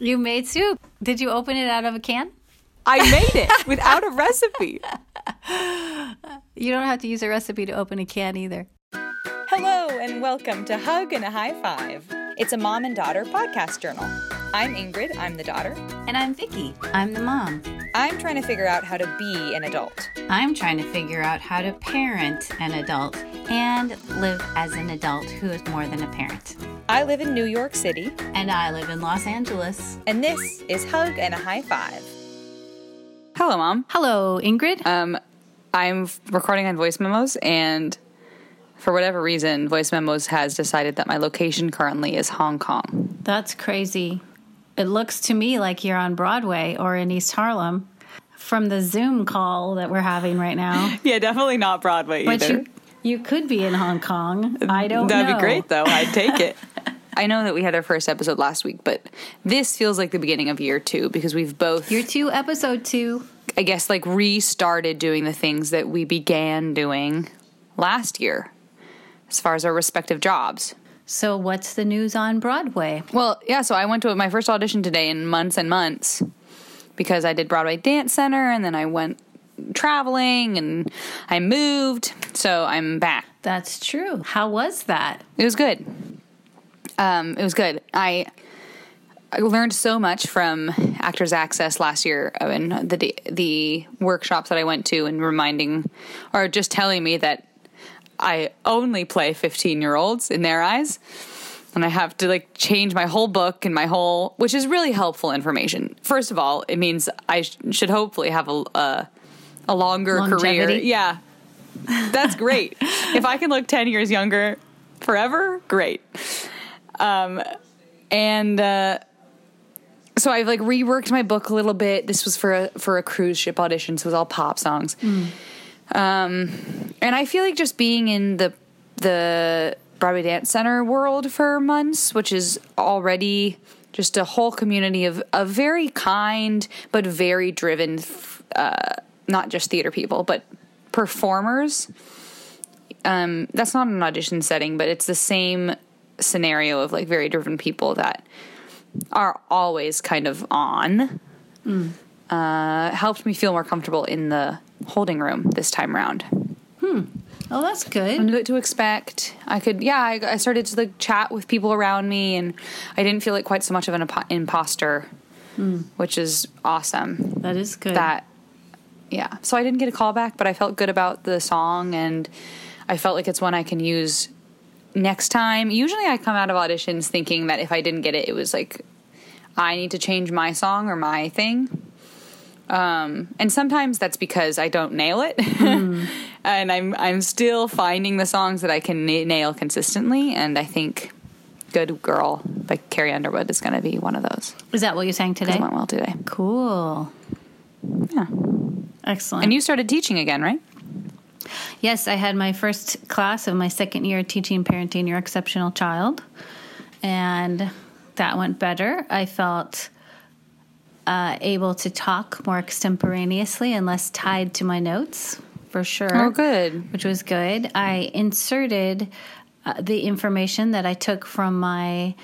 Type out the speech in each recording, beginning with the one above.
You made soup. Did you open it out of a can? I made it without a recipe. You don't have to use a recipe to open a can either. Hello, and welcome to Hug and a High Five. It's a mom and daughter podcast journal. I'm Ingrid, I'm the daughter. And I'm Vicky. I'm the mom. I'm trying to figure out how to be an adult. I'm trying to figure out how to parent an adult and live as an adult who is more than a parent. I live in New York City, And I live in Los Angeles. and this is Hug and a High Five. Hello, Mom. Hello, Ingrid. Um, I'm recording on voice memos, and for whatever reason, voice memos has decided that my location currently is Hong Kong. That's crazy. It looks to me like you're on Broadway or in East Harlem from the Zoom call that we're having right now. Yeah, definitely not Broadway But either. you you could be in Hong Kong. I don't That'd know. be great, though. I'd take it. I know that we had our first episode last week, but this feels like the beginning of year two because we've both, Year two, episode two. I guess, like restarted doing the things that we began doing last year as far as our respective jobs. So what's the news on Broadway? Well, yeah, so I went to my first audition today in months and months because I did Broadway Dance Center and then I went traveling and I moved. So I'm back. That's true. How was that? It was good. Um, it was good. I I learned so much from Actors Access last year and the the workshops that I went to, and reminding or just telling me that I only play fifteen year olds in their eyes, and I have to like change my whole book and my whole, which is really helpful information. First of all, it means I sh- should hopefully have a a, a longer career. Yeah, that's great. if I can look 10 years younger forever, great. Um, and uh, so I've like reworked my book a little bit. This was for a, for a cruise ship audition, so it was all pop songs. Um, and I feel like just being in the the Broadway Dance Center world for months, which is already just a whole community of, of very kind but very driven, uh, not just theater people, but performers. Um, that's not an audition setting, but it's the same scenario of like very driven people that are always kind of on. Uh, helped me feel more comfortable in the holding room this time around. Hmm. Oh, that's good. I knew what to expect. I could, yeah, I, I started to like chat with people around me, and I didn't feel like quite so much of an impo- imposter, which is awesome. That is good. That, yeah. So I didn't get a call back, but I felt good about the song, and I felt like it's one I can use next time. Usually, I come out of auditions thinking that if I didn't get it, it was like I need to change my song or my thing. Um, and sometimes that's because I don't nail it, and I'm I'm still finding the songs that I can na- nail consistently. And I think "Good Girl" by Carrie Underwood is going to be one of those. Is that what you're saying today? It went well today. Cool. Yeah. Excellent. And you started teaching again, right? Yes, I had my first class of my second year teaching parenting your exceptional child, and that went better. I felt uh, able to talk more extemporaneously and less tied to my notes, for sure. Oh, good. Which was good. I inserted uh, the information that I took from my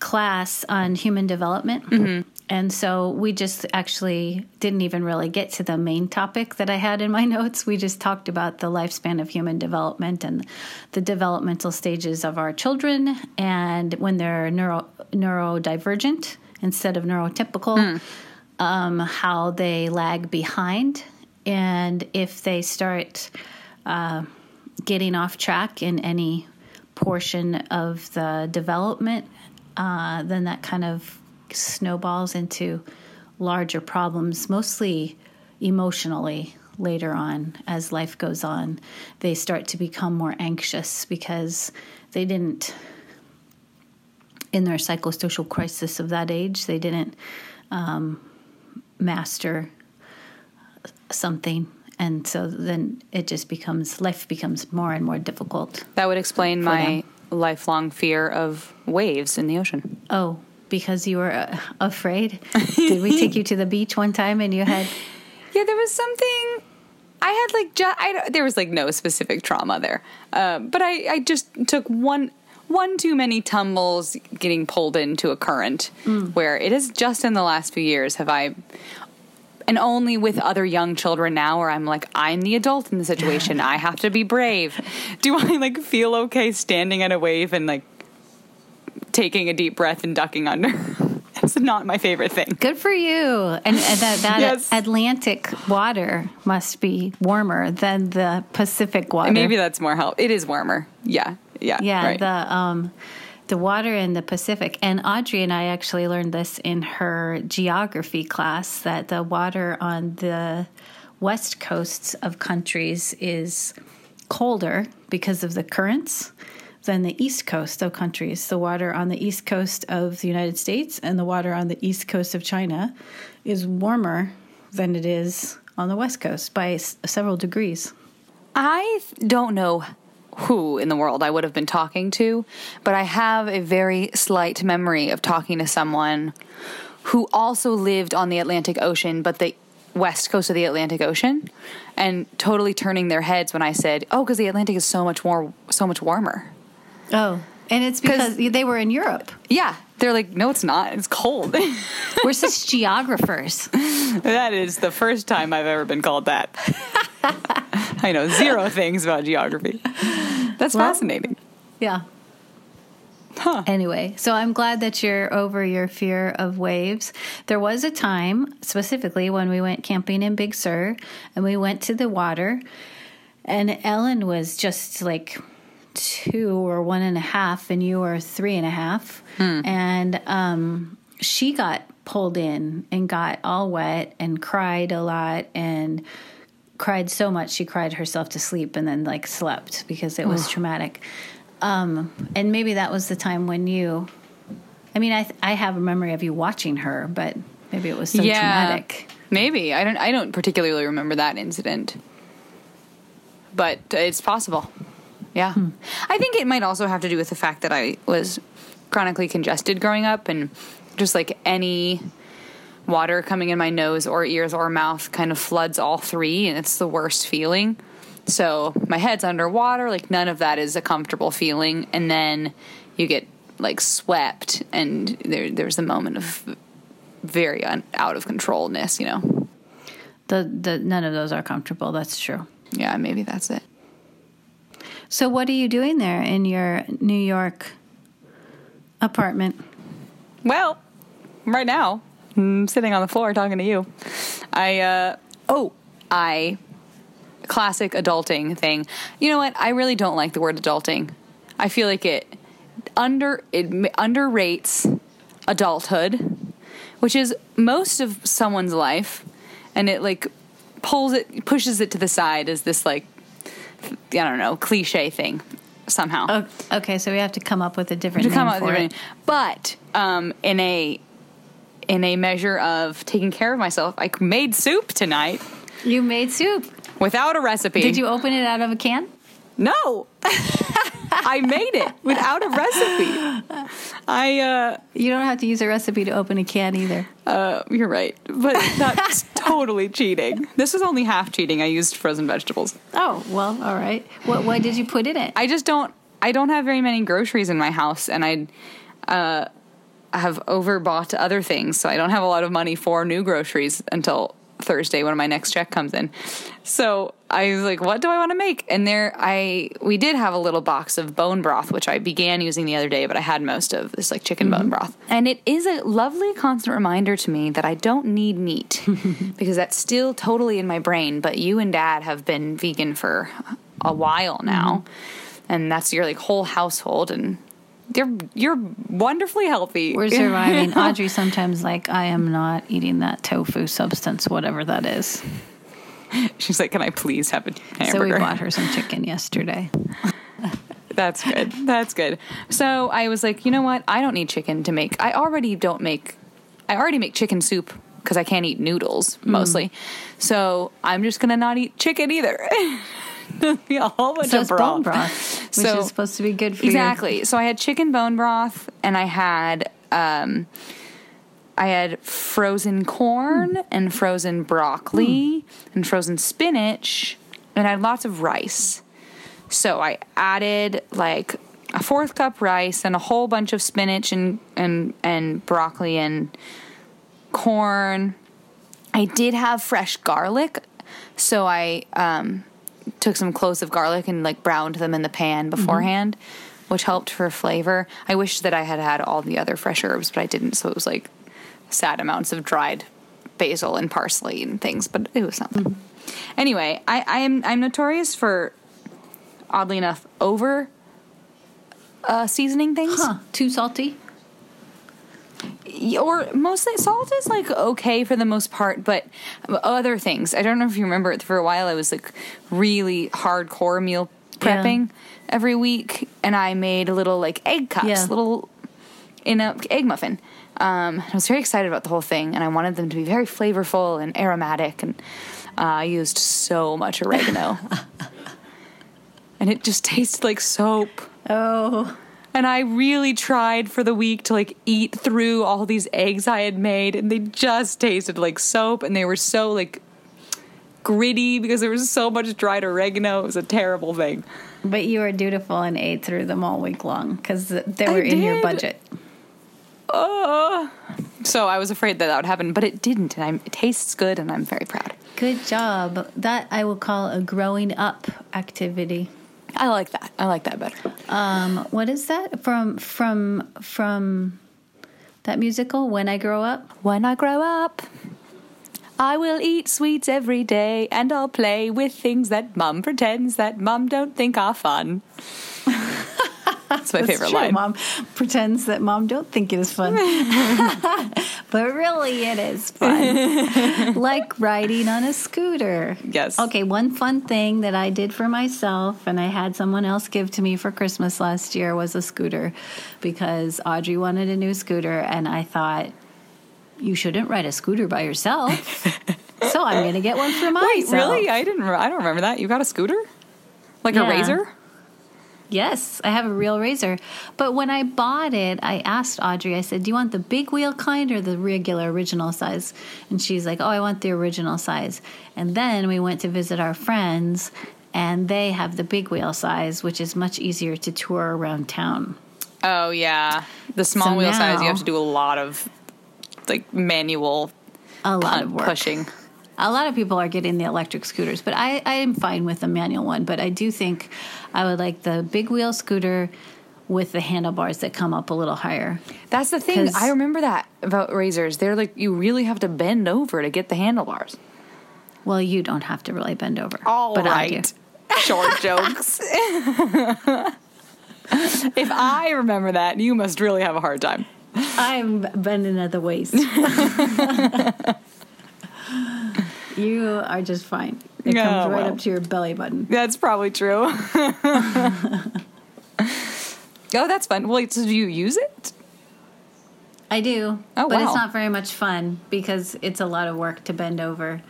class on human development. And so we just actually didn't even really get to the main topic that I had in my notes. We just talked about the lifespan of human development and the developmental stages of our children and when they're neuro neurodivergent instead of neurotypical, um, how they lag behind, and if they start uh, getting off track in any portion of the development, uh, then that kind of snowballs into larger problems, mostly emotionally later on as life goes on. They start to become more anxious because they didn't, in their psychosocial crisis of that age, they didn't um, master something. And so then it just becomes, life becomes more and more difficult. That would explain my them. lifelong fear of waves in the ocean. Oh, because you were uh, afraid? Did we take you to the beach one time and you had. Yeah, there was something. I had like ju- I, there was like no specific trauma there, um, but I, I just took one one too many tumbles getting pulled into a current mm. where it is just in the last few years have I and only with other young children now where I'm like, I'm the adult in the situation. I have to be brave. Do I like feel okay standing at a wave and like taking a deep breath and ducking under? it's not my favorite thing. Good for you. And, and that, that Yes. Atlantic water must be warmer than the Pacific water. Maybe that's more help. It is warmer. Yeah. Yeah. Yeah, Right. the um, the water in the Pacific. And Audrey and I actually learned this in her geography class that the water on the west coasts of countries is colder because of the currents than the east coast of countries. The water on the east coast of the United States and the water on the east coast of China is warmer than it is on the west coast by s- several degrees. I don't know who in the world I would have been talking to, but I have a very slight memory of talking to someone who also lived on the Atlantic Ocean, but the west coast of the Atlantic Ocean, and totally turning their heads when I said, "Oh, because the Atlantic is so much more, so much warmer." Oh, and it's because they were in Europe. Yeah, they're like, "No, it's not. It's cold." We're such geographers. that is the first time I've ever been called that. I know zero things about geography. That's Well- fascinating. Yeah. Huh. Anyway, so I'm glad that you're over your fear of waves. There was a time, specifically when we went camping in Big Sur and we went to the water, and Ellen was just like two or one and a half, and you were three and a half. And um, she got pulled in and got all wet and cried a lot and cried so much she cried herself to sleep and then like slept because it was traumatic. Um, and maybe that was the time when you. I mean, I th- I have a memory of you watching her, but maybe it was so traumatic. Maybe I don't. I don't particularly remember that incident, but it's possible. Yeah, Hmm. I think it might also have to do with the fact that I was chronically congested growing up, and just like any water coming in my nose or ears or mouth kind of floods all three, and it's the worst feeling. So my head's underwater, like none of that is a comfortable feeling, and then you get like swept, and there there's a moment of very un- out of controlness, you know. The the none of those are comfortable. That's true. Yeah, maybe that's it. So what are you doing there in your New York apartment? Well, right now, I'm sitting on the floor talking to you. I, uh, oh, I, classic adulting thing. You know what? I really don't like the word adulting. I feel like it under it underrates adulthood, which is most of someone's life, and it like pulls it pushes it to the side as this like I don't know cliche thing somehow Oh, okay, so we have to come up with a different to come for with it. everything. But um, in a in a measure of taking care of myself, I made soup tonight You made soup. without a recipe. Did you open it out of a can? No. I made it without a recipe. I uh You don't have to use a recipe to open a can either. uh you're right. But that's totally cheating. This was only half cheating. I used frozen vegetables. Oh well, all right. What what did you put in it? I just don't I don't have very many groceries in my house and I uh have overbought other things, so I don't have a lot of money for new groceries until Thursday when my next check comes in. So I was like, what do I want to make? And there I we did have a little box of bone broth, which I began using the other day, but I had most of this like chicken bone mm-hmm. broth. And it is a lovely constant reminder to me that I don't need meat because that's still totally in my brain. But you and dad have been vegan for a while now. Mm-hmm. And that's your like whole household and you're you're wonderfully healthy. We're surviving. Audrey sometimes like I am not eating that tofu substance, whatever that is. She's like, "Can I please have a hamburger?" So we bought her some chicken yesterday. That's good. That's good. So I was like, you know what? I don't need chicken to make. I already don't make. I already make chicken soup because I can't eat noodles Hmm. mostly. So I'm just gonna not eat chicken either. Be a whole bunch So of broth. bone broth, which So- is supposed to be good for your- Exactly. So I had chicken bone broth, and I had um, I had frozen corn and frozen broccoli and frozen spinach, and I had lots of rice. So I added like a fourth cup rice and a whole bunch of spinach and and and broccoli and corn. I did have fresh garlic, so I um, took some cloves of garlic and like browned them in the pan beforehand, which helped for flavor. I wish that I had had all the other fresh herbs, but I didn't, so it was like sad amounts of dried basil and parsley and things, but it was something. Anyway, I, I am I'm notorious for oddly enough over uh, seasoning things. Huh. Too salty? Or mostly salt is like okay for the most part but other things i don't know if you remember it for a while i was like really hardcore meal Yeah. prepping every week and i made little like egg cups Yeah. little in a egg muffin um, i was very excited about the whole thing and i wanted them to be very flavorful and aromatic and uh, i used so much oregano and it just tasted like soap Oh. And I really tried for the week to like eat through all these eggs I had made, and they just tasted like soap, and they were so like gritty because there was so much dried oregano. It was a terrible thing. But you were dutiful and ate through them all week long because they I were in your budget. Oh. so I was afraid that that would happen, but it didn't, and I'm, it tastes good, and I'm very proud. Good job. That I will call a growing up activity. I like that. I like that better. Um, what is that from from from that musical? When I grow up. When I grow up, I will eat sweets every day, and I'll play with things that Mum pretends that Mum don't think are fun. That's my That's favorite true. line. Mom pretends that mom don't think it is fun, but really it is fun. like riding on a scooter. Yes. Okay, one fun thing that I did for myself and I had someone else give to me for Christmas last year was a scooter because Audrey wanted a new scooter and I thought you shouldn't ride a scooter by yourself. so I'm going to get one for myself. Wait, really? I didn't. I don't remember that. You got a scooter, like Yeah. a razor? Yes, I have a real razor. But when I bought it, I asked Audrey, I said, Do you want the big wheel kind or the regular original size? And she's like, Oh, I want the original size. And then we went to visit our friends, and they have the big wheel size, which is much easier to tour around town. Oh yeah, the small So wheel size. You have to do a lot of like manual A lot of work. pushing. A lot of people are getting the electric scooters, but I, I am fine with the manual one. But I do think I would like the big wheel scooter with the handlebars that come up a little higher. That's the thing. I remember that about razors. They're like you really have to bend over to get the handlebars. Well, you don't have to really bend over. All but I do. Short jokes. if I remember that, you must really have a hard time. I'm bending at the waist. you are just fine. It comes right well. up to your belly button. That's probably true. oh, that's fun. Well, so do you use it? I do. Oh, but wow. it's not very much fun because it's a lot of work to bend over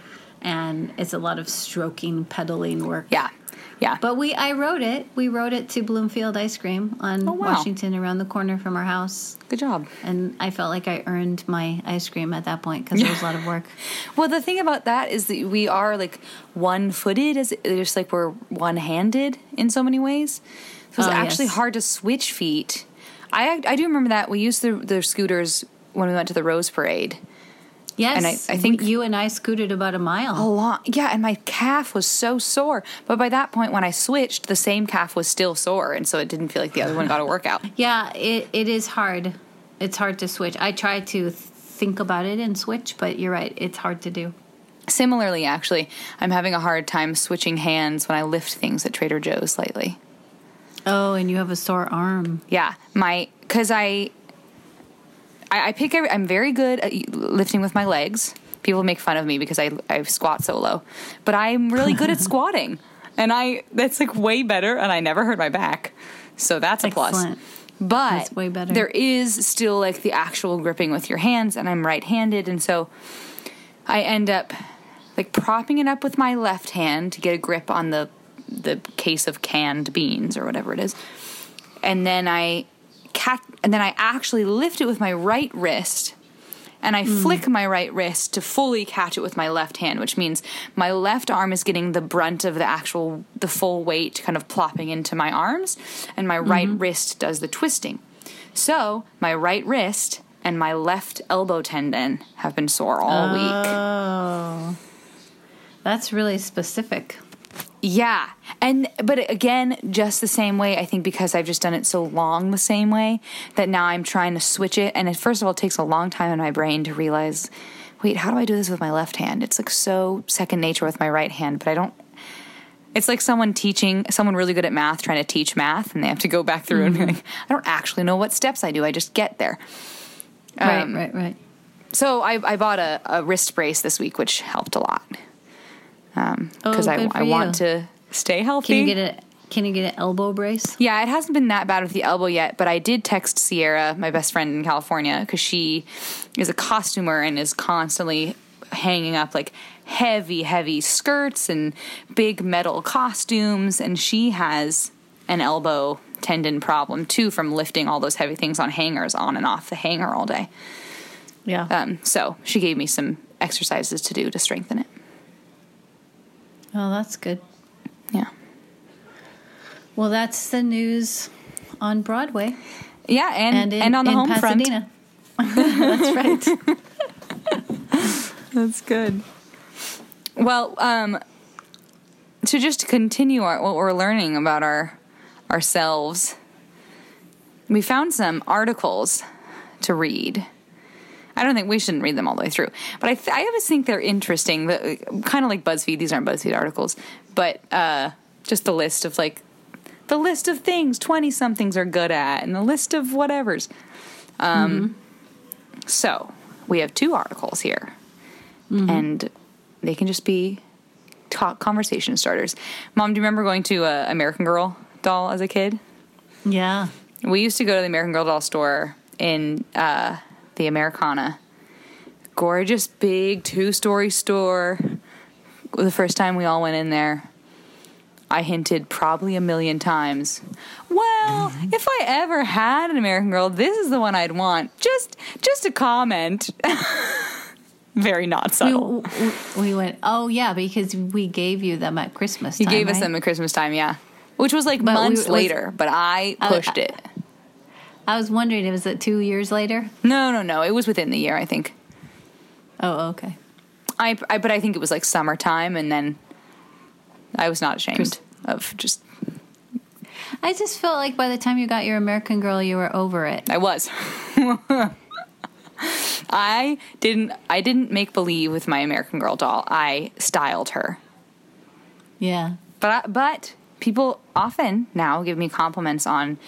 and it's a lot of stroking, pedaling work. Yeah. Yeah. But we I wrote it. We wrote it to Bloomfield Ice Cream on Oh, wow. Washington around the corner from our house. Good job. And I felt like I earned my ice cream at that point because it was a lot of work. Well, the thing about that is that we are like one footed, as just like we're one handed in so many ways. So it's Oh, actually yes. hard to switch feet. I I do remember that we used the the scooters when we went to the Rose Parade. Yes, And I- I think- you and I scooted about a mile. A lot, yeah, and my calf was so sore. But by that point, when I switched, the same calf was still sore, and so it didn't feel like the other one got a workout. Yeah, it, it is hard. It's hard to switch. I try to think about it and switch, but you're right. It's hard to do. Similarly, actually, I'm having a hard time switching hands when I lift things at Trader Joe's lately. Oh, and you have a sore arm. Yeah, my because I, I I pick. every- I'm very good at lifting with my legs. People make fun of me because I I squat so low, but I'm really good at squatting, and I that's like way better. And I never hurt my back, so that's a plus. But That's way better. there is still like the actual gripping with your hands, and I'm right-handed, and so I end up like propping it up with my left hand to get a grip on the the case of canned beans or whatever it is, and then I cat and then I actually lift it with my right wrist, and I mm. flick my right wrist to fully catch it with my left hand, which means my left arm is getting the brunt of the actual, the full weight kind of plopping into my arms, and my right mm-hmm. wrist does the twisting. So my right wrist and my left elbow tendon have been sore all week. Oh, that's really specific. Yeah. And but again, just the same way, I think because I've just done it so long the same way that now I'm trying to switch it and it first of all it takes a long time in my brain to realize, wait, how do I do this with my left hand? It's like so second nature with my right hand, but I don't it's like someone teaching someone really good at math trying to teach math and they have to go back through and be like, I don't actually know what steps I do. I just get there. Right, Um, right, right. So I, I bought a, a wrist brace this week, which helped a lot. Because Oh, I, I want to stay healthy. Can you get a Can you get an elbow brace? Yeah, it hasn't been that bad with the elbow yet, but I did text Sierra, my best friend in California, because she is a costumer and is constantly hanging up like heavy, heavy skirts and big metal costumes, and she has an elbow tendon problem too from lifting all those heavy things on hangers on and off the hanger all day. Yeah. Um, so she gave me some exercises to do to strengthen it. Oh, that's good. Yeah. Well, that's the news on Broadway Yeah, and and and, on the in home front. That's right. That's good. Well, um, to just continue our, what we're learning about our ourselves, we found some articles to read. I don't think we shouldn't read them all the way through, but I, th- I always think they're interesting. The, kind of like BuzzFeed. These aren't BuzzFeed articles, but uh, just the list of like the list of things twenty somethings are good at, and the list of whatevers. Um, So we have two articles here and they can just be talk conversation starters. Mom, do you remember going to uh, American Girl doll as a kid? Yeah. We used to go to the American Girl doll store in uh, the Americana. Gorgeous, big two story store. The first time we all went in there, I hinted probably a million times. Well, if I ever had an American Girl, this is the one I'd want. Just, just a comment. Very not subtle. we went, oh, yeah, because we gave you them at Christmas. Time, you gave us right? them at Christmas time, yeah. Which was like But we- months was- later, but I pushed uh, it. I was wondering, was it two years later? No, no, no. It was within the year, I think. Oh, okay. I, I but I think it was like summertime, and then I was not ashamed of just. I just felt like by the time you got your American Girl, you were over it. I was. I didn't. I didn't make believe with my American Girl doll. I styled her. Yeah. But I, but people often now give me compliments on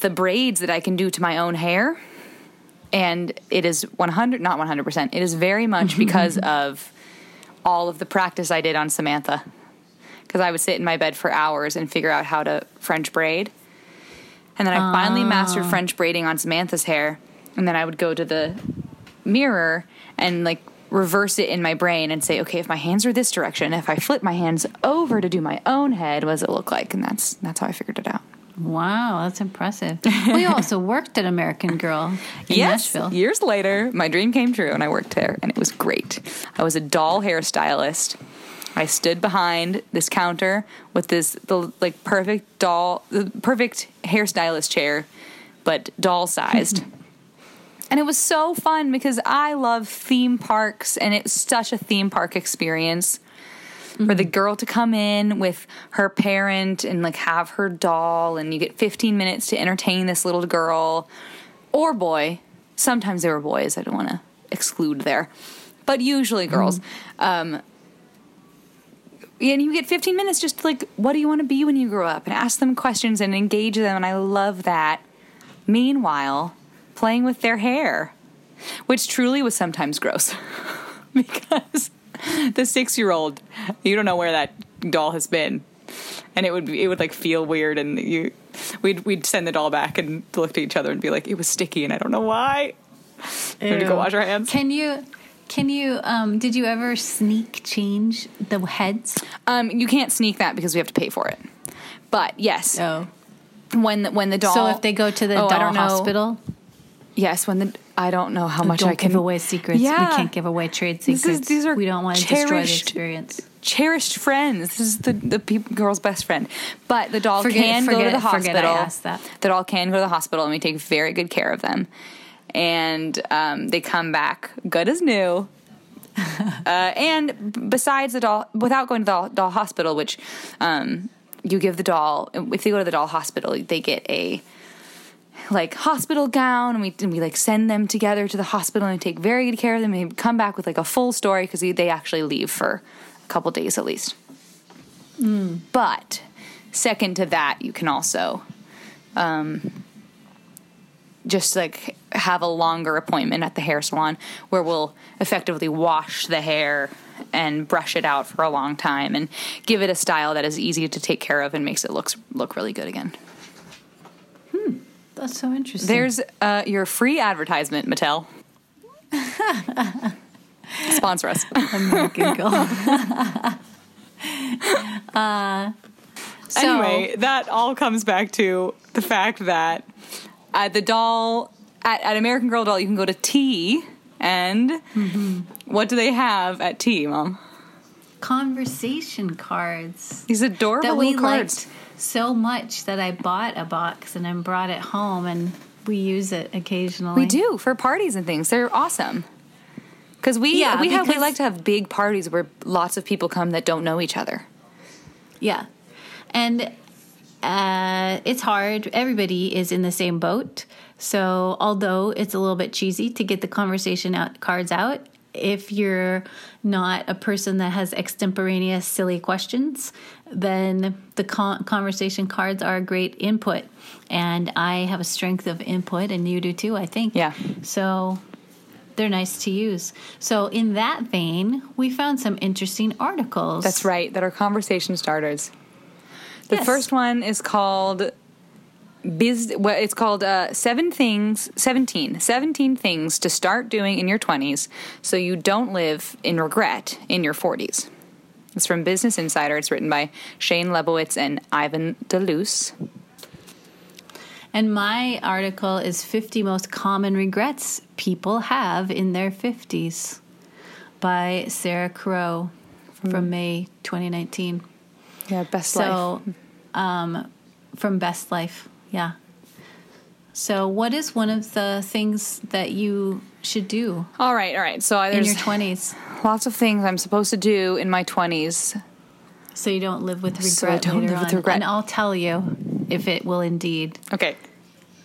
the braids that I can do to my own hair, and it is one hundred not one hundred percent. It is very much because of all of the practice I did on Samantha. Because I would sit in my bed for hours and figure out how to French braid, and then I finally mastered ah. French braiding on Samantha's hair, and then I would go to the mirror and like reverse it in my brain and say, okay, if my hands are this direction, if I flip my hands over to do my own head, what does it look like? And that's that's how I figured it out. Wow, that's impressive. we also worked at American Girl in yes, Nashville. years later, my dream came true, and I worked there, and it was great. I was a doll hairstylist. I stood behind this counter with this the like perfect doll, the perfect hairstylist chair, but doll sized. And it was so fun because I love theme parks, and it's such a theme park experience for the girl to come in with her parent and like have her doll, and you get 15 minutes to entertain this little girl or boy. Sometimes they were boys, I don't want to exclude there, but usually girls. Um, and you get 15 minutes just like, what do you want to be when you grow up? And ask them questions and engage them, and I love that. Meanwhile, playing with their hair, which truly was sometimes gross because the six year old, you don't know where that doll has been. And it would be, it would like feel weird, and you, we'd we'd send the doll back and look at each other and be like, it was sticky, and I don't know why. We had to go Ew. wash our hands. Can you? Can you? Um, did you ever sneak change the heads? Um, you can't sneak that because we have to pay for it. But yes, Oh, when when the doll. so if they go to the Oh, doll don't know. hospital, Yes, when the I don't know how much don't I can give away secrets. Yeah. We can't give away trade secrets. is- these are we don't want to destroy the cherished- experience. cherished friends. This is the the girl's best friend. But the doll Forget- can go to the forget I hospital. asked that. The doll can go to the hospital, and we take very good care of them. And um, they come back good as new. uh, and besides the doll, without going to the doll, doll hospital, which um, you give the doll, if they go to the doll hospital, they get a like hospital gown and we, and we like send them together to the hospital and take very good care of them and come back with like a full story because they, they actually leave for a couple days at least. But second to that you can also um, just like have a longer appointment at the hair salon where we'll effectively wash the hair and brush it out for a long time and give it a style that is easy to take care of and makes it looks look really good again That's so interesting. There's uh, your free advertisement, Mattel. Sponsor us. American Girl. uh, so, anyway, that all comes back to the fact that at the doll, at, at American Girl Doll, you can go to T, and what do they have at T, Mom? conversation cards These adorable that we cards. liked so much that I bought a box and then brought it home and we use it occasionally. We do for parties and things. They're awesome. Because we Yeah, we have we like to have big parties where lots of people come that don't know each other. Yeah. And uh, it's hard. Everybody is in the same boat. So, although it's a little bit cheesy to get the conversation out, cards out, if you're not a person that has extemporaneous silly questions, then the conversation cards are a great input. And I have a strength of input, and you do too, I think. Yeah. So, they're nice to use. So, in that vein, we found some interesting articles. That's right. That are conversation starters. The Yes. first one is called biz. Well, it's called uh, seven things, 17, 17 things to start doing in your twenties, so you don't live in regret in your forties. It's from Business Insider. It's written by Shana Lebowitz and Ivan DeLuce. And my article is 50 Most Common Regrets People Have in Their 50s by Sarah Crow from May 2019. Yeah, best life. So, um, from Best Life, yeah. So, what is one of the things that you should do All right, all right. So in there's your 20s lots of things I'm supposed to do in my twenties. so you don't live with regret So I don't live with regret. And I'll tell you if it will indeed Okay.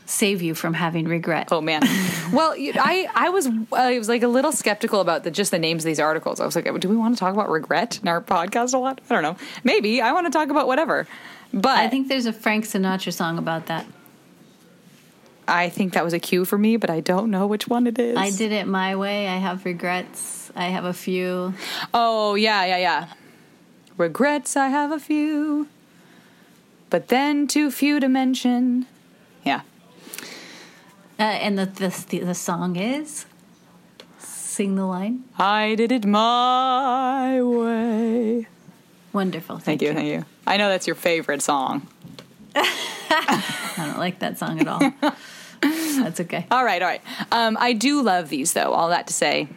save you from having regret. Oh man. well, you- I I was I was like a little skeptical about the just the names of these articles. I was like, do we want to talk about regret in our podcast a lot? I don't know. Maybe I want to talk about whatever. But I think there's a Frank Sinatra song about that. I think that was a cue for me, but I don't know which one it is. I did it my way. I have regrets. I have a few. Oh yeah, yeah, yeah. Regrets, I have a few, but then too few to mention. Yeah. Uh, and the, the the song is sing the line. I did it my way. Wonderful. Thank you, thank you. I know that's your favorite song. I don't like that song at all. That's okay. All right, all right. Um, I do love these, though. All that to say,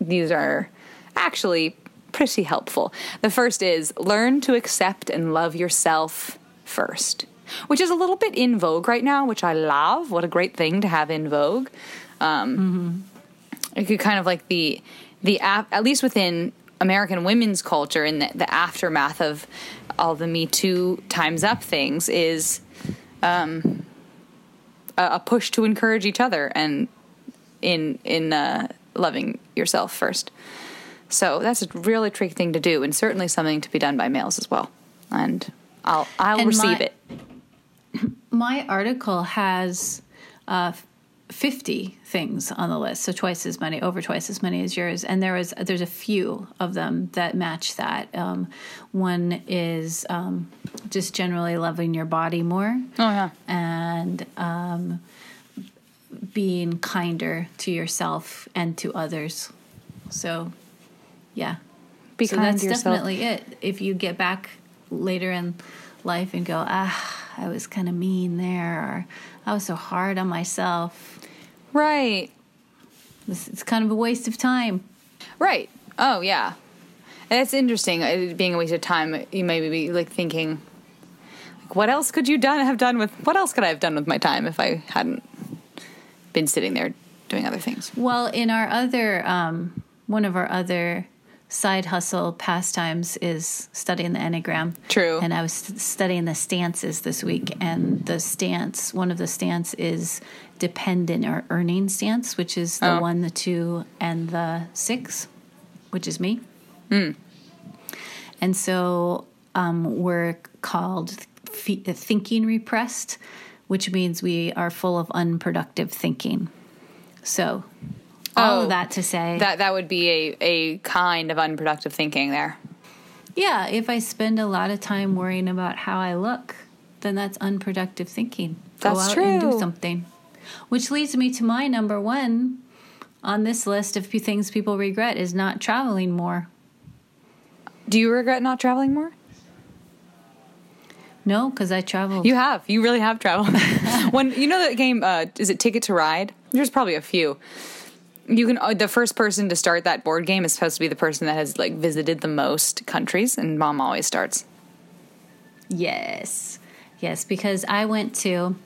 these are actually pretty helpful. The first is learn to accept and love yourself first, which is a little bit in vogue right now, which I love. What a great thing to have in vogue. Um, It could kind of like the the af- at least within American women's culture in the, the aftermath of all the Me Too times up things is um, a, a push to encourage each other and in in uh, loving yourself first. So that's a really tricky thing to do, and certainly something to be done by males as well. And I'll I'll And receive my- it. My article has uh, 50 things on the list, so twice as many, over twice as many as yours. And there is there's a few of them that match that. Um, one is um, just generally loving your body more. Oh yeah. and um, being kinder to yourself and to others. So, yeah. Be so kind that's to yourself. definitely it. If you get back later in life and go, ah, I was kind of mean there, or I was so hard on myself. Right. This, it's kind of a waste of time. Right. Oh yeah. That's interesting. It being a waste of time, you may be like thinking, like, what else could you done have done with? What else could I have done with my time if I hadn't been sitting there doing other things? Well, in our other, um, one of our other side hustle pastimes is studying the Enneagram. True. And I was studying the stances this week, and the stance, one of the stance is dependent or earning stance, which is the Oh. one, the two, and the six, which is me. Hmm. And so um, we're called fe- thinking repressed, which means we are full of unproductive thinking. So, all Oh, of that to say That that would be a a kind of unproductive thinking there. Yeah, if I spend a lot of time worrying about how I look, then that's unproductive thinking. Go That's out and do something. Which leads me to my number one on this list of things people regret is not traveling more. Do you regret not traveling more? No, because I traveled. You have. You really have traveled. when you know that game, uh, is it Ticket to Ride? There's probably a few. You can. Uh, the first person to start that board game is supposed to be the person that has like visited the most countries, and mom always starts. yes. Yes, because I went to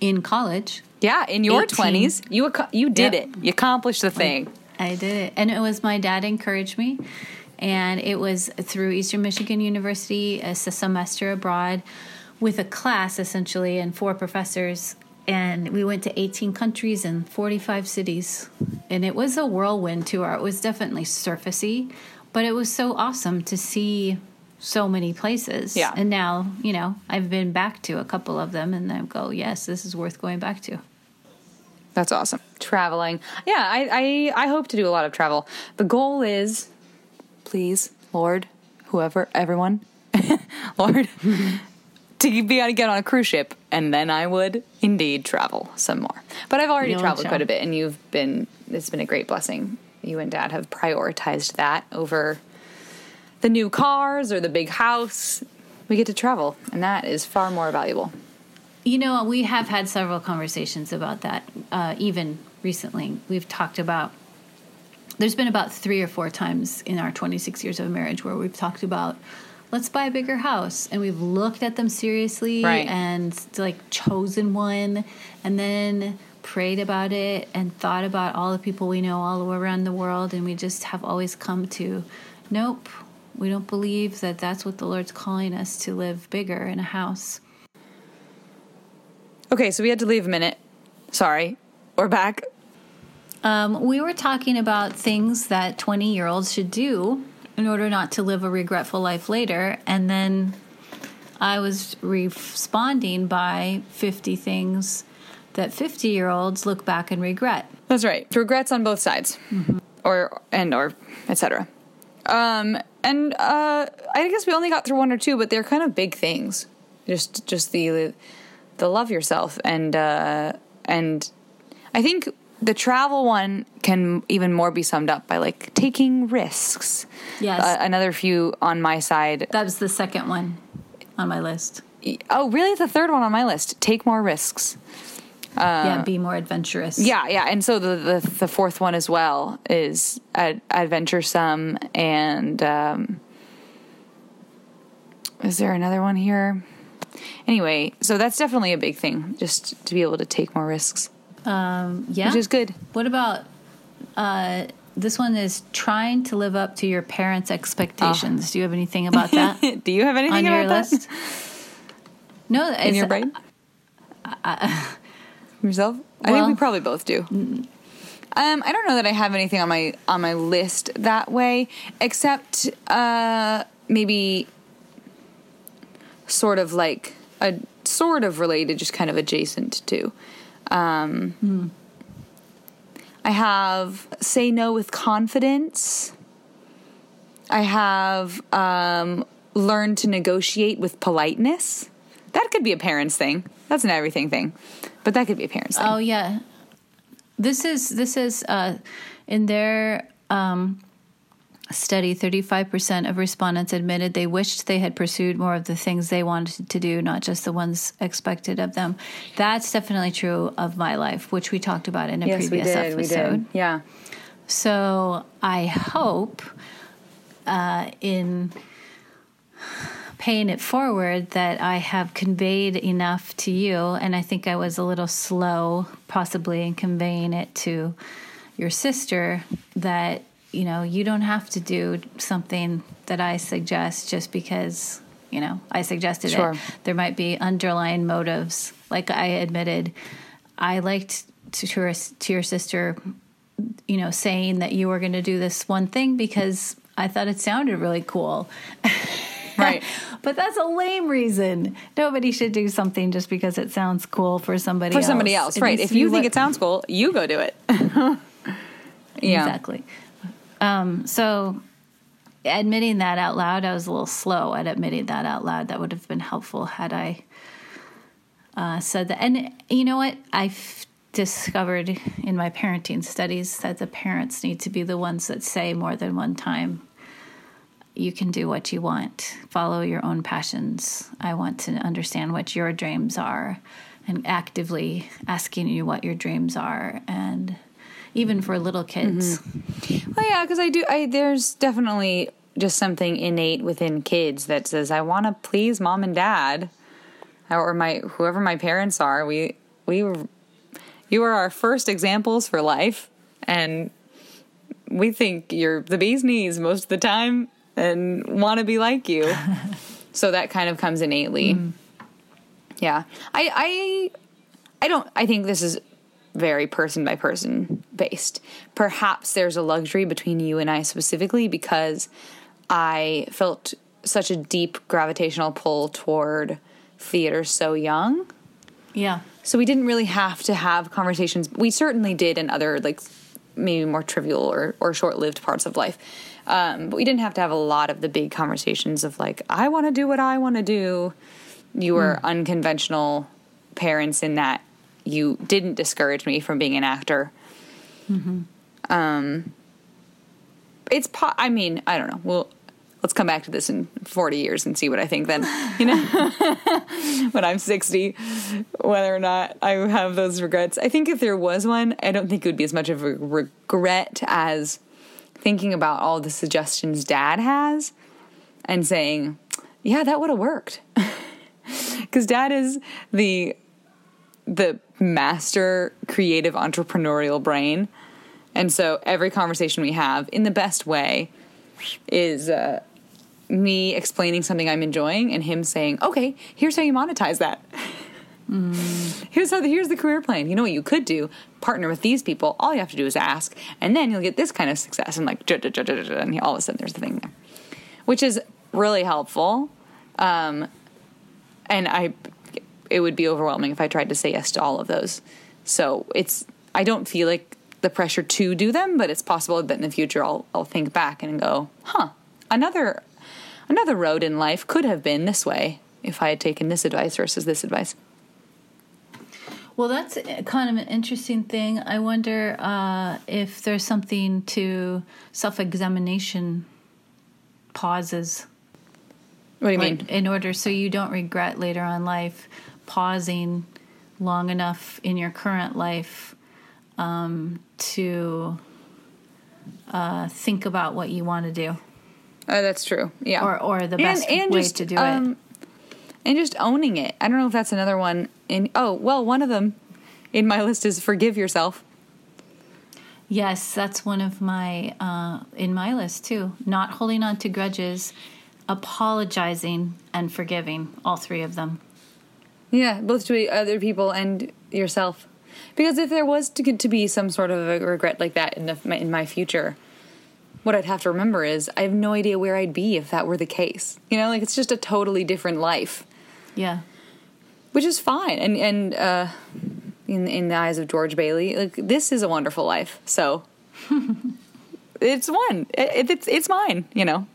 in college. Yeah, in your 18. twenties, you ac- you did Yep. it. You accomplished the thing. I did it. And it was my dad encouraged me. And it was through Eastern Michigan University, a semester abroad with a class essentially and four professors. And we went to 18 countries and 45 cities. And it was a whirlwind tour. It was definitely surfacey, but it was so awesome to see so many places. Yeah. And now, you know, I've been back to a couple of them and I go, yes, this is worth going back to. That's awesome. Traveling. Yeah, I, I I hope to do a lot of travel. The goal is, please, Lord, whoever, everyone, Lord, to be able to get on a cruise ship, and then I would indeed travel some more. But I've already traveled quite a bit, and you've been. It's been a great blessing. You and Dad have prioritized that over the new cars or the big house. We get to travel, and that is far more valuable. You know, we have had several conversations about that, uh, even recently. We've talked about, there's been about three or four times in our 26 years of marriage where we've talked about, let's buy a bigger house. And we've looked at them seriously Right. and like chosen one and then prayed about it and thought about all the people we know all around the world. And we just have always come to, nope, we don't believe that that's what the Lord's calling us to live bigger in a house. Okay, so we had to leave a minute. Sorry, we're back. Um, we were talking about things that 20 year olds should do in order not to live a regretful life later. And then I was responding by 50 things that 50 year olds look back and regret. That's right. Regrets on both sides, or and or etc. Um, and uh, I guess we only got through one or two, but they're kind of big things. Just just the the love yourself and uh, and I think the travel one can even more be summed up by like taking risks. Yes. Uh, another few on my side. That was the second one on my list. Oh, really? The third one on my list. Take more risks. yeah, be more adventurous. Yeah, yeah, and so the the, the fourth one as well is ad- adventuresome, and um, is there another one here? Anyway, so that's definitely a big thing, just to be able to take more risks, Um, yeah. which is good. What about uh, this one is trying to live up to your parents' expectations. Do you have anything about that Do you have anything on about your that list? No, in your brain? Yourself? I think we probably both do. Um, I don't know that I have anything on my on my list that way, except uh, maybe sort of like a sort of related, just kind of adjacent to. Um, I have say no with confidence. I have um, learn to negotiate with politeness. That could be a parent's thing. That's an everything thing, but that could be a parent's thing. Oh yeah, this is this is uh, in their um, study, 35% of respondents admitted they wished they had pursued more of the things they wanted to do, not just the ones expected of them. That's definitely true of my life, which we talked about in a Yes, we previous did. episode. We did. Yeah. So I hope uh, in paying it forward that I have conveyed enough to you, and I think I was a little slow, possibly, in conveying it to your sister that you know you don't have to do something that I suggest just because you know I suggested Sure. it. There might be underlying motives. Like I admitted, I liked to to your, to your sister, you know, saying that you were going to do this one thing because I thought it sounded really cool. Right. but that's a lame reason. Nobody should do something just because it sounds cool for somebody For else. somebody else, It right? If you think what- it sounds cool, you go do it. yeah. Exactly. Um, so admitting that out loud, I was a little slow at admitting that out loud. That would have been helpful had I uh, said that. And you know what? I've discovered in my parenting studies that the parents need to be the ones that say more than one time, you can do what you want, follow your own passions. I want to understand what your dreams are, and actively asking you what your dreams are. And even for little kids. Mm-hmm. Well, yeah, because I do. I there's definitely just something innate within kids that says I want to please mom and dad, or my whoever my parents are. We we were you are our first examples for life, and we think you're the bee's knees most of the time, and want to be like you. so that kind of comes innately. Mm-hmm. Yeah, I I I don't. I think this is very person by person based. Perhaps there's a luxury between you and I specifically because I felt such a deep gravitational pull toward theater so young. Yeah. So we didn't really have to have conversations. We certainly did in other like maybe more trivial or, or short lived parts of life. Um, but we didn't have to have a lot of the big conversations of like, I want to do what I want to do. You were unconventional parents in that you didn't discourage me from being an actor. Um, it's po- I mean, I don't know. Well, let's come back to this in 40 years and see what I think then. You know, when I'm 60, whether or not I have those regrets. I think if there was one, I don't think it would be as much of a regret as thinking about all the suggestions dad has and saying, yeah, that would have worked. Because dad is the the master creative entrepreneurial brain. And so every conversation we have in the best way is uh, me explaining something I'm enjoying and him saying, "Okay, here's how you monetize that. here's how the, here's the career plan. You know what you could do? Partner with these people. All you have to do is ask, and then you'll get this kind of success." And like, and all of a sudden there's the thing there, which is really helpful. Um, and I, it would be overwhelming if I tried to say yes to all of those. So it's I don't feel like the pressure to do them, but it's possible that in the future I'll I'll think back and go, huh, another another road in life could have been this way if I had taken this advice versus this advice. Well, that's kind of an interesting thing. I wonder uh, if there's something to self examination pauses. What do you like, mean? in order so you don't regret later on life pausing long enough in your current life um, to uh, think about what you want to do Oh, that's true. Yeah. or, or the best way to do it. um, And just owning it. I don't know if that's another one. In oh well, one of them in my list is forgive yourself. Yes, that's one of my uh, in my list too. Not holding on to grudges, apologizing, and forgiving. All three of them. Yeah, both to other people and yourself. Because if there was to to be some sort of a regret like that in the in my future, what I'd have to remember is I have no idea where I'd be if that were the case. You know, like it's just a totally different life, Yeah. which is fine. And and uh, in in the eyes of George Bailey, like this is a wonderful life. So it's one. It, it's it's mine. You know,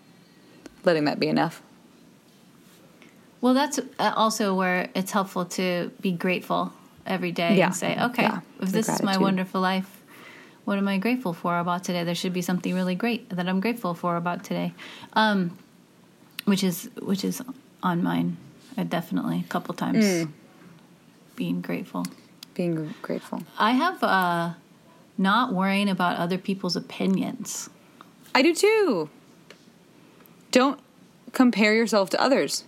letting that be enough. Well, that's uh, also where it's helpful to be grateful every day Yeah. and say, okay, Yeah. if this is my wonderful life, what am I grateful for about today? There should be something really great that I'm grateful for about today, um, which is which is on mine. I definitely a couple times Mm. being grateful. Being grateful. I have uh, not worrying about other people's opinions. I do too. Don't compare yourself to others.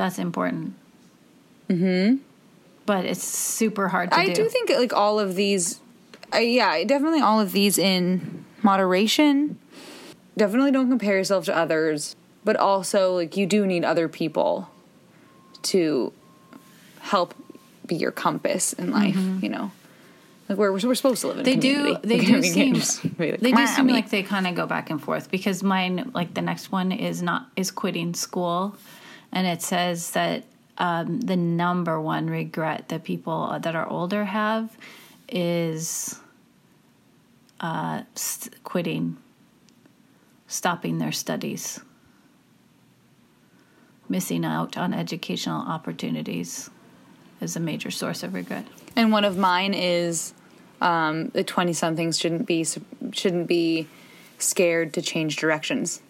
That's important. Mm-hmm. But it's super hard to I do. do think like all of these, uh, yeah, definitely all of these in moderation. Definitely don't compare yourself to others, but also like you do need other people to help be your compass in life. You know, like we're we're supposed to live in. Mm-hmm. They a do. They We do can't- seem. like, They do seem like they kind of go back and forth because mine, like the next one, is not is quitting school, and it says that um, the number one regret that people that are older have is uh, st- quitting, stopping their studies, missing out on educational opportunities is a major source of regret. And one of mine is um, the twenty somethings shouldn't be shouldn't be scared to change directions.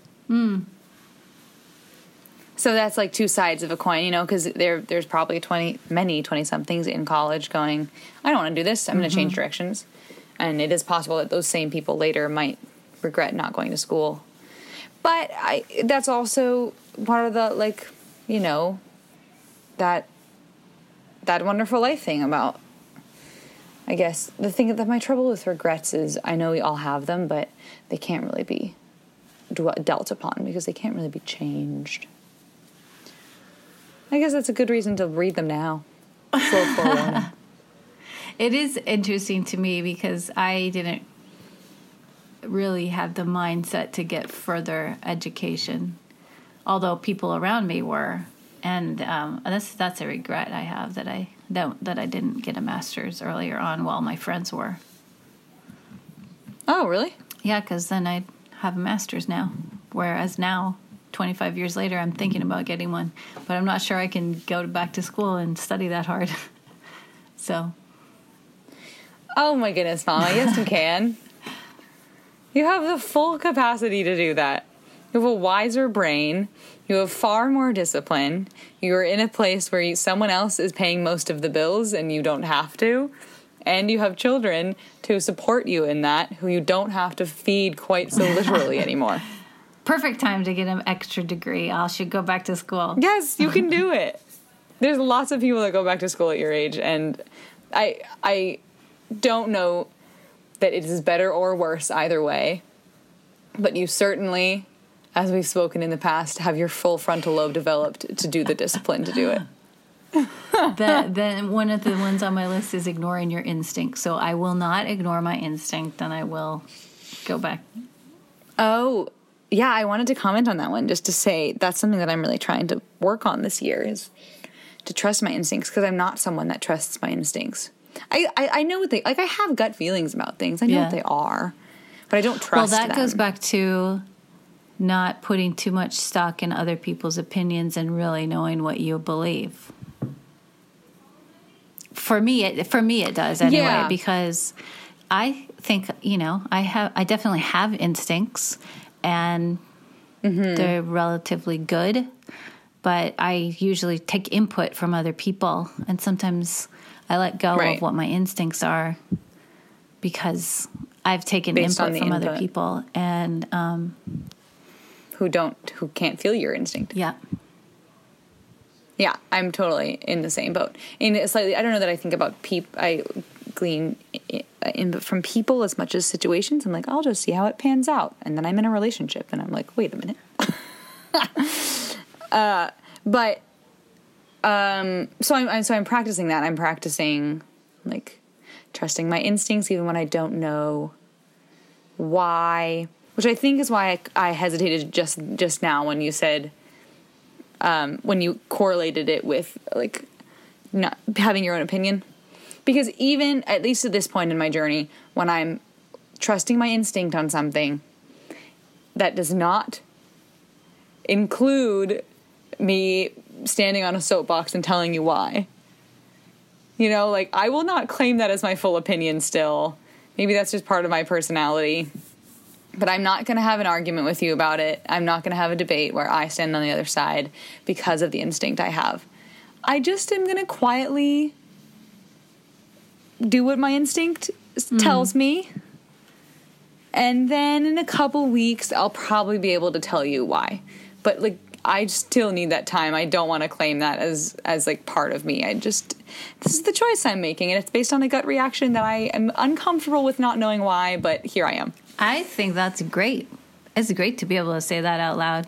So that's like two sides of a coin, you know, because there there's probably twenty many twenty somethings in college going, I don't want to do this. I'm going to change mm-hmm. directions, and it is possible that those same people later might regret not going to school. But I that's also part of the like, you know, that that wonderful life thing about I guess the thing that my trouble with regrets is I know we all have them, but they can't really be dealt upon because they can't really be changed. I guess that's a good reason to read them now. It is interesting to me because I didn't really have the mindset to get further education, although people around me were, and um, that's that's a regret I have that I don't that I didn't get a master's earlier on while my friends were. oh, really? Yeah, because then I'd have a master's now, whereas now. 25 years later, I'm thinking about getting one, but I'm not sure I can go to back to school and study that hard. so, Oh my goodness, Mama. Yes, you can. You have the full capacity to do that. You have a wiser brain. You have far more discipline. You are in a place where you, someone else is paying most of the bills and you don't have to. And you have children to support you in that who you don't have to feed quite so literally anymore. Perfect time to get an extra degree. I should go back to school. Yes, you can do it. There's lots of people that go back to school at your age, and I I don't know that it is better or worse either way. But you certainly, as we've spoken in the past, have your full frontal lobe developed to do the discipline to do it. the, then one of the ones on my list is ignoring your instinct. So I will not ignore my instinct, and I will go back. Oh, yeah, I wanted to comment on that one just to say that's something that I'm really trying to work on this year is to trust my instincts because I'm not someone that trusts my instincts. I, I, I know what they like. I have gut feelings about things. I know Yeah. what they are, but I don't trust. Well, that goes back to not putting too much stock in other people's opinions and really knowing what you believe. For me, it for me it does anyway Yeah. because I think you know I have I definitely have instincts and Mm-hmm. they're relatively good, but I usually take input from other people and sometimes I let go Right. of what my instincts are because I've taken Based input from other people and um, who don't who can't feel your instinct. yeah. Yeah, I'm totally in the same boat. In a slightly, I don't know that I think about peep. I glean in from people as much as situations. I'm like, I'll just see how it pans out, and then I'm in a relationship, and I'm like, wait a minute. uh, but um, so I'm, I'm so I'm practicing that. I'm practicing like trusting my instincts even when I don't know why. Which I think is why I, I hesitated just just now when you said um, when you correlated it with like not having your own opinion because even at least at this point in my journey when i'm trusting my instinct on something that does not include me standing on a soapbox and telling you why you know like i will not claim that as my full opinion still Maybe that's just part of my personality. But I'm not going to have an argument with you about it. I'm not going to have a debate where I stand on the other side because of the instinct I have. I just am going to quietly do what my instinct s hmm. tells me. And then in a couple weeks, I'll probably be able to tell you why. But like, I still need that time. I don't want to claim that as as like part of me. I just this is the choice I'm making, and it's based on a gut reaction that I am uncomfortable with not knowing why. But here I am. I think that's great. It's great to be able to say that out loud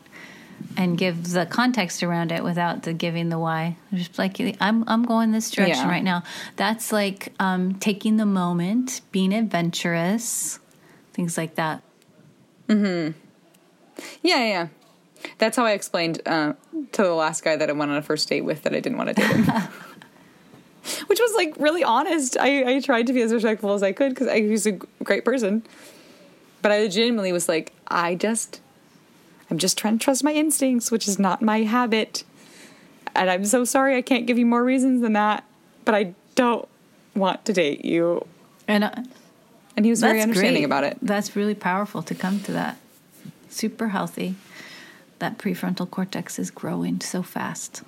and give the context around it without the giving the why. Just like I'm, I'm going this direction Yeah. right now. That's like um, taking the moment, being adventurous, things like that. Yeah, yeah. yeah. That's how I explained uh, to the last guy that I went on a first date with that I didn't want to date him. Which was like really honest. I, I tried to be as respectful as I could because he was a great person. But I legitimately was like, I just, I'm just trying to trust my instincts, which is not my habit. And I'm so sorry I can't give you more reasons than that. But I don't want to date you. And uh, And he was very understanding great. about it. That's really powerful to come to that. Super healthy. That prefrontal cortex is growing so fast.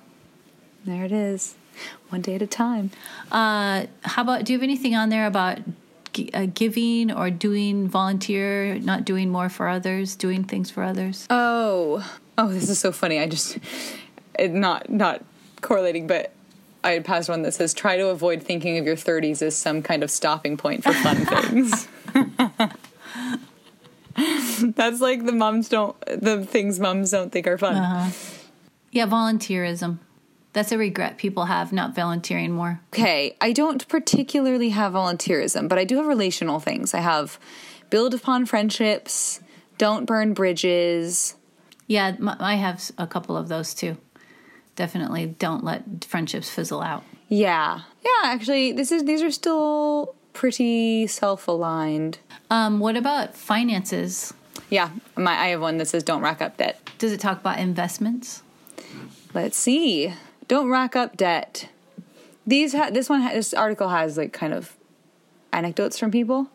There it is. One day at a time. Uh, how about? Do you have anything on there about uh, giving or doing volunteer, not doing more for others, doing things for others? Oh, oh, this is so funny. I just it, not not correlating, but I had passed one that says try to avoid thinking of your 30s as some kind of stopping point for fun things. That's like the moms don't the things moms don't think are fun. Yeah, volunteerism. That's a regret people have not volunteering more. Okay, I don't particularly have volunteerism, but I do have relational things. I have build upon friendships, don't burn bridges. Yeah, I have a couple of those too. Definitely don't let friendships fizzle out. Yeah. Yeah, actually this is these are still pretty self-aligned. Um, what about finances? Yeah, my I have one that says don't rack up debt. Does it talk about investments? Let's see. Don't rack up debt. These ha- this one ha- this article has like kind of anecdotes from people.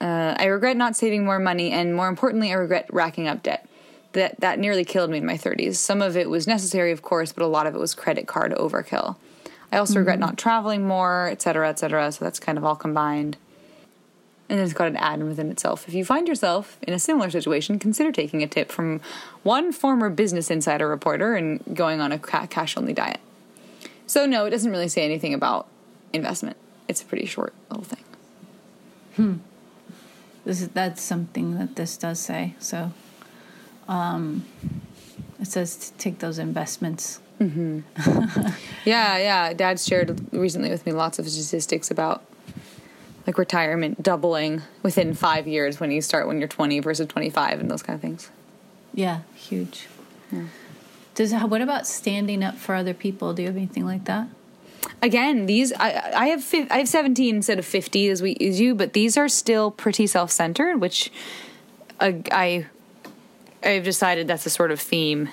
Uh, I regret not saving more money, and more importantly, I regret racking up debt. That that nearly killed me in my 30s. Some of it was necessary, of course, but a lot of it was credit card overkill. I also regret not traveling more, et cetera, et cetera. So that's kind of all combined. And it's got an ad within itself. If you find yourself in a similar situation, consider taking a tip from one former Business Insider reporter and going on a cash only diet. So, no, it doesn't really say anything about investment. It's a pretty short little thing. This is that's something that this does say. So, um, it says to take those investments. Yeah, yeah. Dad shared recently with me lots of statistics about like retirement doubling within five years when you start when you're 20 versus 25 and those kind of things. Yeah, huge. Does what about standing up for other people? Do you have anything like that? again these i i have i have 17 instead of 50 as we as you but these are still pretty self-centered which uh, i i've decided that's a sort of theme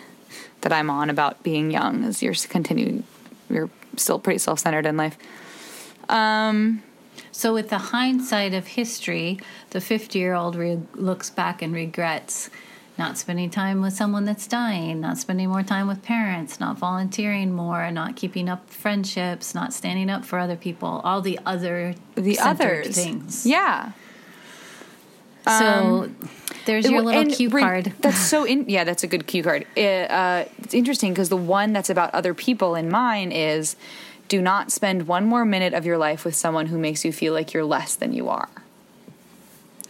that i'm on about being young as you're continuing you're still pretty self-centered in life um So, with the hindsight of history, the 50 year old re- looks back and regrets not spending time with someone that's dying, not spending more time with parents, not volunteering more, not keeping up friendships, not standing up for other people, all the other the others things. yeah So, there's your little And cue card. That's so in. Yeah, that's a good cue card. Uh, uh, it's interesting because the one that's about other people in mine is, do not spend one more minute of your life with someone who makes you feel like you're less than you are.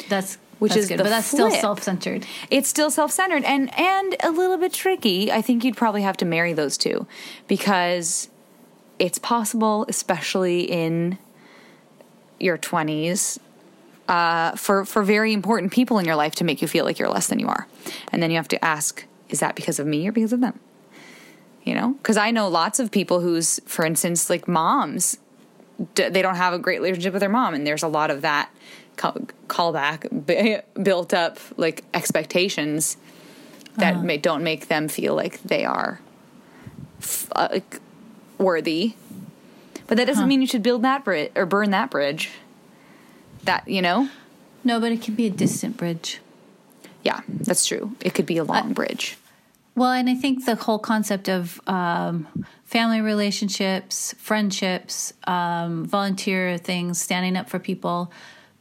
That's Which that's is good, but that's still self centered. It's still self-centered and and a little bit tricky. I think you'd probably have to marry those two because it's possible, especially in your twenties, uh, for for very important people in your life to make you feel like you're less than you are, and then you have to ask: Is that because of me or because of them? You know, because I know lots of people who's, for instance, like moms, they don't have a great relationship with their mom, and there's a lot of that call, callback built up like expectations that may, don't make them feel like they are f- uh, like worthy. But that doesn't mean you should build that bridge or burn that bridge. that, you know? No, but it can be a distant bridge. Yeah, that's true. It could be a long bridge. Well, and I think the whole concept of um, family relationships, friendships, um, volunteer things, standing up for people,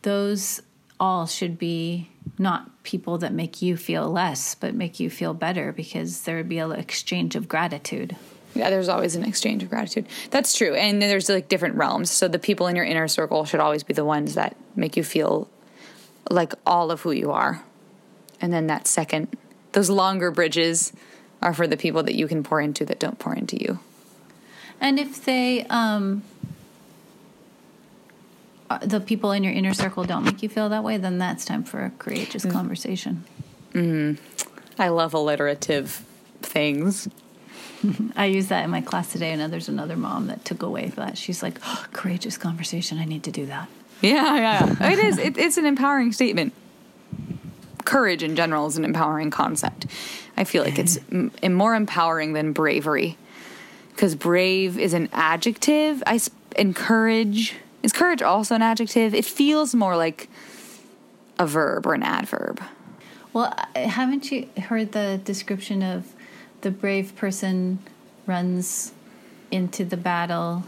those all should be not people that make you feel less, but make you feel better because there would be an exchange of gratitude. Yeah, there's always an exchange of gratitude. That's true. And there's like different realms. So the people in your inner circle should always be the ones that make you feel like all of who you are. And then that second, those longer bridges are for the people that you can pour into that don't pour into you. And if they, um, uh, the people in your inner circle don't make you feel that way, then that's time for a courageous conversation. I love alliterative things. I used that in my class today, and there's another mom that took away that. She's like, oh, courageous conversation. I need to do that. Yeah, yeah. it is. It, it's an empowering statement. Courage in general is an empowering concept. I feel like it's m- more empowering than bravery. Because brave is an adjective. I and courage is courage also an adjective. It feels more like a verb or an adverb. Well, haven't you heard the description of the brave person runs into the battle?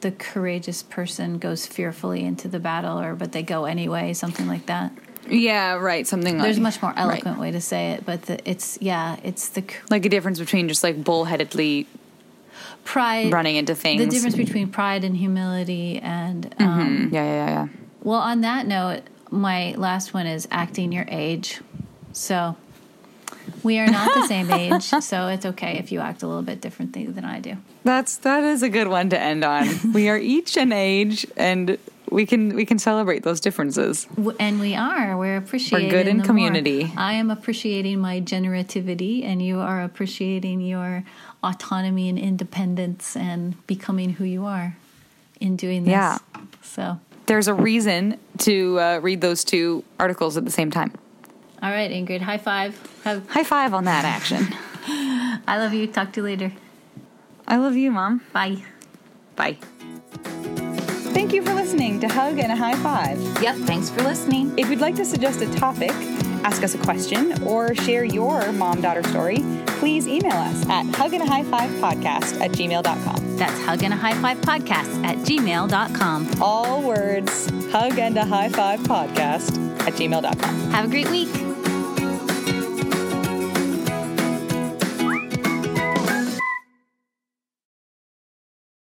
The courageous person goes fearfully into the battle, or but they go anyway, something like that. Yeah, right. Something like There's much more right. eloquent way to say it, but the, it's yeah, it's the like a difference between just like bullheadedly pride running into things. The difference between pride and humility, and um, Mm, yeah, yeah, yeah. well, on that note, my last one is acting your age. So we are not the same age, so it's okay if you act a little bit differently than I do. That's that is a good one to end on. we are each an age, and we can we can celebrate those differences. And we are. We're appreciating. we're good in the more. community. I am appreciating my generativity, and you are appreciating your autonomy and independence and becoming who you are in doing this. Yeah. So, There's a reason to uh, read those two articles at the same time. all right, Ingrid, high five. Have, High five on that action. I love you. Talk to you later. I love you, mom. Bye. Bye. Thank you for listening to Hug and a High Five. Yep. Thanks for listening. If you'd like to suggest a topic, ask us a question, or share your mom daughter story, please email us at hugandahighfivepodcast at gmail.com. That's hug and a high five podcast at gmail.com. All words, hug and a high five podcast at gmail.com. Have a great week.